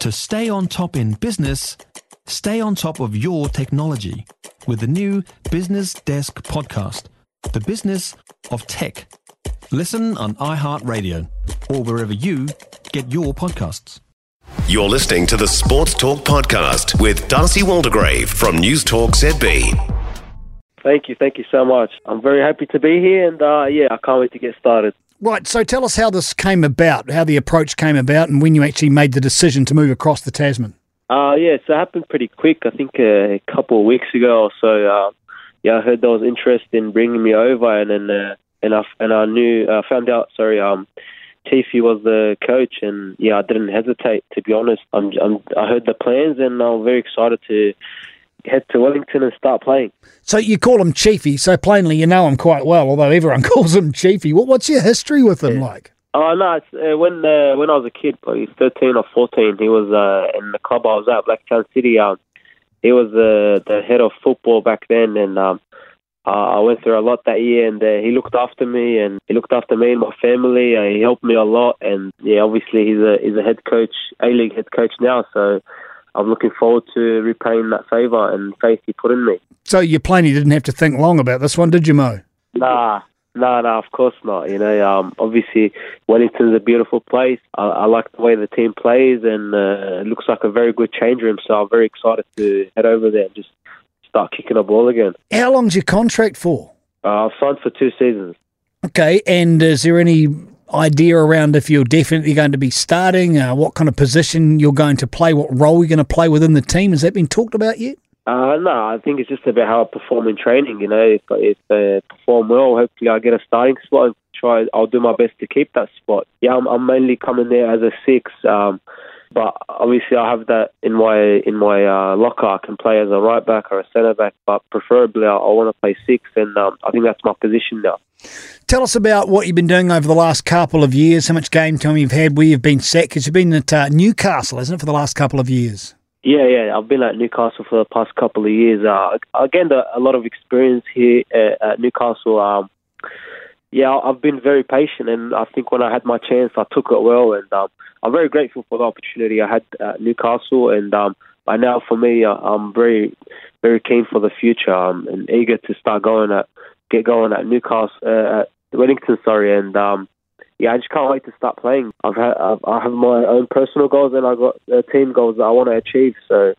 To stay on top in business, stay on top of your technology with the new Business Desk podcast, The Business of Tech. Listen on iHeartRadio or wherever you get your podcasts. You're listening to the Sports Talk Podcast with Darcy Waldegrave from News Talk ZB. Thank you, thank you so much. I'm very happy to be here, and uh, yeah, I can't wait to get started. Right, so tell us how this came about, how the approach came about, and when you actually made the decision to move across the Tasman. Uh, yeah, so it happened pretty quick. I think a couple of weeks ago or so. Uh, yeah, I heard there was interest in bringing me over, and then uh, and I and I knew, uh, found out. Sorry, um, Chiefy was the coach, and yeah, I didn't hesitate. To be honest, I'm, I'm I heard the plans, and I'm very excited to head to Wellington and start playing. So you call him Chiefy, so plainly you know him quite well, although everyone calls him Chiefy. What, what's your history with him yeah. like? Oh no! It's, uh, when uh, when I was a kid, probably thirteen or fourteen, he was uh, in the club I was at, Blacktown City. Um, he was uh, the head of football back then, and um, uh, I went through a lot that year. And uh, he looked after me, and he looked after me and my family. Uh, he helped me a lot, and yeah, obviously he's a he's a head coach, A League head coach now. So I'm looking forward to repaying that favour and faith he put in me. So you plainly didn't have to think long about this one, did you, Mo? Nah, no, no, of course not. You know, um, obviously Wellington's a beautiful place. I, I like the way the team plays, and uh, it looks like a very good change room. So I'm very excited to head over there and just start kicking a ball again. How long's your contract for? Uh, I've signed for two seasons. Okay, and is there any idea around if you're definitely going to be starting, uh, what kind of position you're going to play, what role you're going to play within the team. Has that been talked about yet? Uh, no, I think it's just about how I perform in training. You know, if, if I perform well, hopefully I get a starting spot. Try, I'll do my best to keep that spot. Yeah, I'm, I'm mainly coming there as a six. Um, but obviously, I have that in my in my uh, locker. I can play as a right back or a centre back, but preferably I, I want to play six, and um, I think that's my position now. Tell us about what you've been doing over the last couple of years. How much game time you've had? Where you've been set? Because you've been at uh, Newcastle, isn't it, for the last couple of years? Yeah, yeah. I've been at Newcastle for the past couple of years. Uh, again, a lot of experience here uh, at Newcastle. Um, yeah, I've been very patient, and I think when I had my chance, I took it well, and um, I'm very grateful for the opportunity I had at Newcastle. And um, by now, for me, uh, I'm very, very keen for the future um, and eager to start going at, get going at Newcastle, uh, at Wellington, sorry, and um, yeah, I just can't wait to start playing. I've had, I've, I have my own personal goals, and I've got uh, team goals that I want to achieve. So,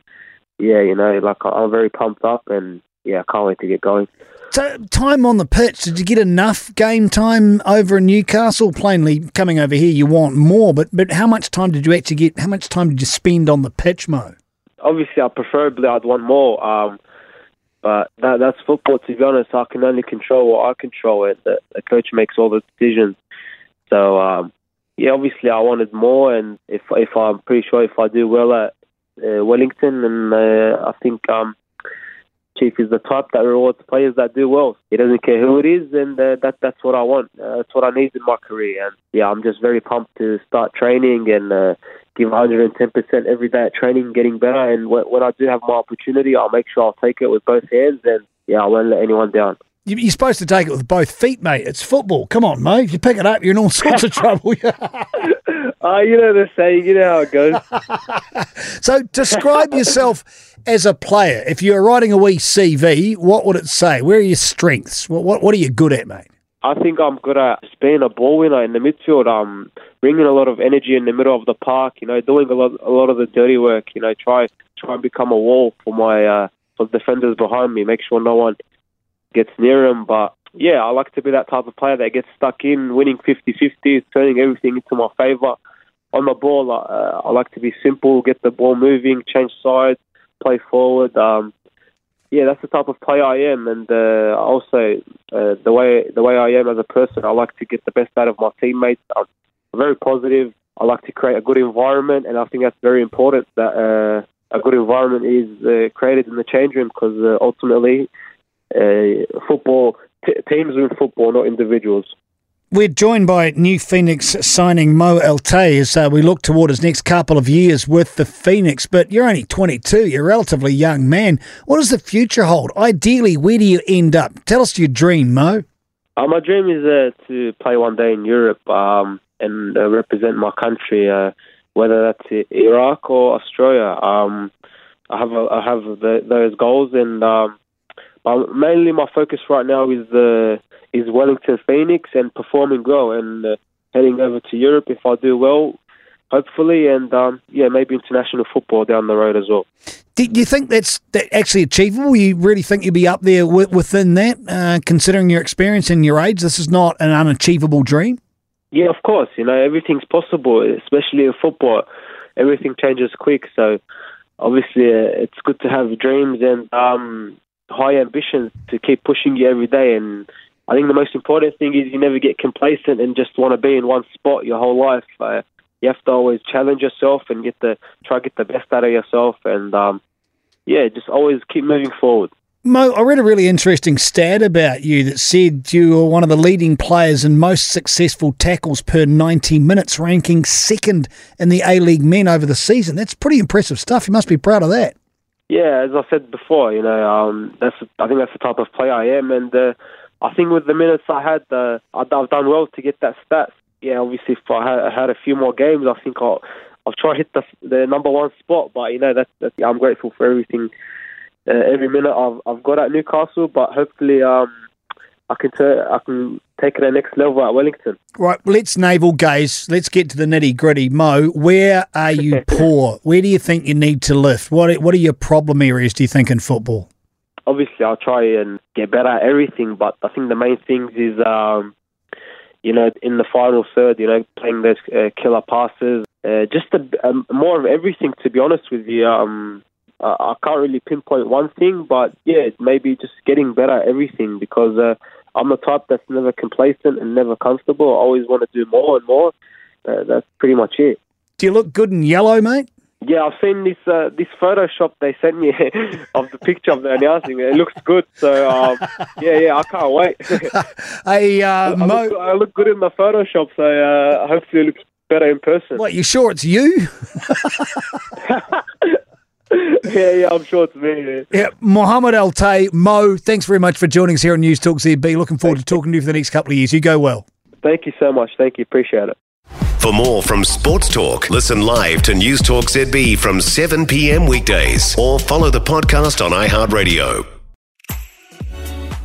yeah, you know, like I'm very pumped up, and yeah, I can't wait to get going. So, time on the pitch, did you get enough game time over in Newcastle? Plainly, coming over here, you want more, but but how much time did you actually get? How much time did you spend on the pitch, Mo? Obviously, I preferably I'd want more, um, but that, that's football. To be honest, I can only control what I control, and the, the coach makes all the decisions. So, um, yeah, obviously, I wanted more, and if if I'm pretty sure if I do well at uh, Wellington, and uh, I think um, Chief is the type that rewards players that do well. He doesn't care who it is, and uh, that that's what I want. Uh, that's what I need in my career. And yeah, I'm just very pumped to start training and uh, give 110% every day at training, getting better. And when when I do have my opportunity, I'll make sure I'll take it with both hands. And yeah, I won't let anyone down. You're supposed to take it with both feet, mate. It's football. Come on, mate. If you pick it up, you're in all sorts of trouble. uh, you know the saying. You know how it goes. so, describe yourself as a player. If you were writing a wee CV, what would it say? Where are your strengths? What What, what are you good at, mate? I think I'm good at being a ball winner in the midfield. Um, bringing a lot of energy in the middle of the park. You know, doing a lot, a lot of the dirty work. You know, try try and become a wall for my uh, for defenders behind me. Make sure no one gets near him. But yeah, I like to be that type of player that gets stuck in, winning 50-50, turning everything into my favour. On the ball, uh, I like to be simple, get the ball moving, change sides, play forward. Um, yeah, that's the type of player I am, and uh, also uh, the way the way I am as a person, I like to get the best out of my teammates. I'm very positive. I like to create a good environment, and I think that's very important. That uh, a good environment is uh, created in the change room because uh, ultimately uh, football t- teams win football, not individuals. We're joined by New Phoenix signing Mo Al-Taay as uh, we look toward his next couple of years with the Phoenix. But you're only 22, you're a relatively young man. What does the future hold? Ideally, where do you end up? Tell us your dream, Mo. Uh, my dream is uh, to play one day in Europe um, and uh, represent my country. Uh, whether that's Iraq or Australia. Um, I have a, I have the, those goals, and um, mainly my focus right now is the is Wellington Phoenix and performing well and uh, heading over to Europe if I do well, hopefully, and um, yeah, maybe international football down the road as well. Do you think that's that actually achievable? You really think you'd be up there within that, uh, considering your experience and your age? This is not an unachievable dream. Yeah, of course. You know, everything's possible, especially in football. Everything changes quick, so obviously uh, it's good to have dreams and um, high ambitions to keep pushing you every day. And I think the most important thing is you never get complacent and just want to be in one spot your whole life. Uh, you have to always challenge yourself and get the try to get the best out of yourself, and um, yeah, just always keep moving forward. Mo, I read a really interesting stat about you that said you were one of the leading players in most successful tackles per 90 minutes, ranking second in the A League men over the season. That's pretty impressive stuff. You must be proud of that. Yeah, as I said before, you know, um, that's I think that's the type of player I am, and uh, I think with the minutes I had, uh, I've done well to get that stat. Yeah, obviously, if I had, I had a few more games, I think I'll, I'll try to hit the, the number one spot. But you know, that's, that's I'm grateful for everything uh, every minute I've I've got at Newcastle, but hopefully um, I can t- I can take it to the next level at Wellington. Right, let's navel gaze. Let's get to the nitty gritty. Mo, where are you poor? Where do you think you need to lift? What are, what are your problem areas? Do you think in football? Obviously, I'll try and get better at everything, but I think the main things is um, you know in the final third, you know, playing those uh, killer passes, uh, just a, um, more of everything. To be honest with you. Um, uh, I can't really pinpoint one thing, but yeah, maybe just getting better at everything because uh, I'm the type that's never complacent and never comfortable. I always want to do more and more. Uh, that's pretty much it. Do you look good in yellow, mate? Yeah, I've seen this uh, this Photoshop they sent me of the picture of the announcing. It looks good, so um, yeah, yeah, I can't wait. hey, uh, I, Mo, I look, I look good in the Photoshop, so uh, hopefully it looks better in person. What? You sure it's you? yeah, yeah, I'm sure it's me. Yeah, Mohamed Al-Taay, Mo, thanks very much for joining us here on News Talk ZB. Looking forward Thank to talking to you for the next couple of years. You go well. Thank you so much. Thank you. Appreciate it. For more from Sports Talk, listen live to News Talk ZB from 7 p.m. weekdays or follow the podcast on iHeartRadio.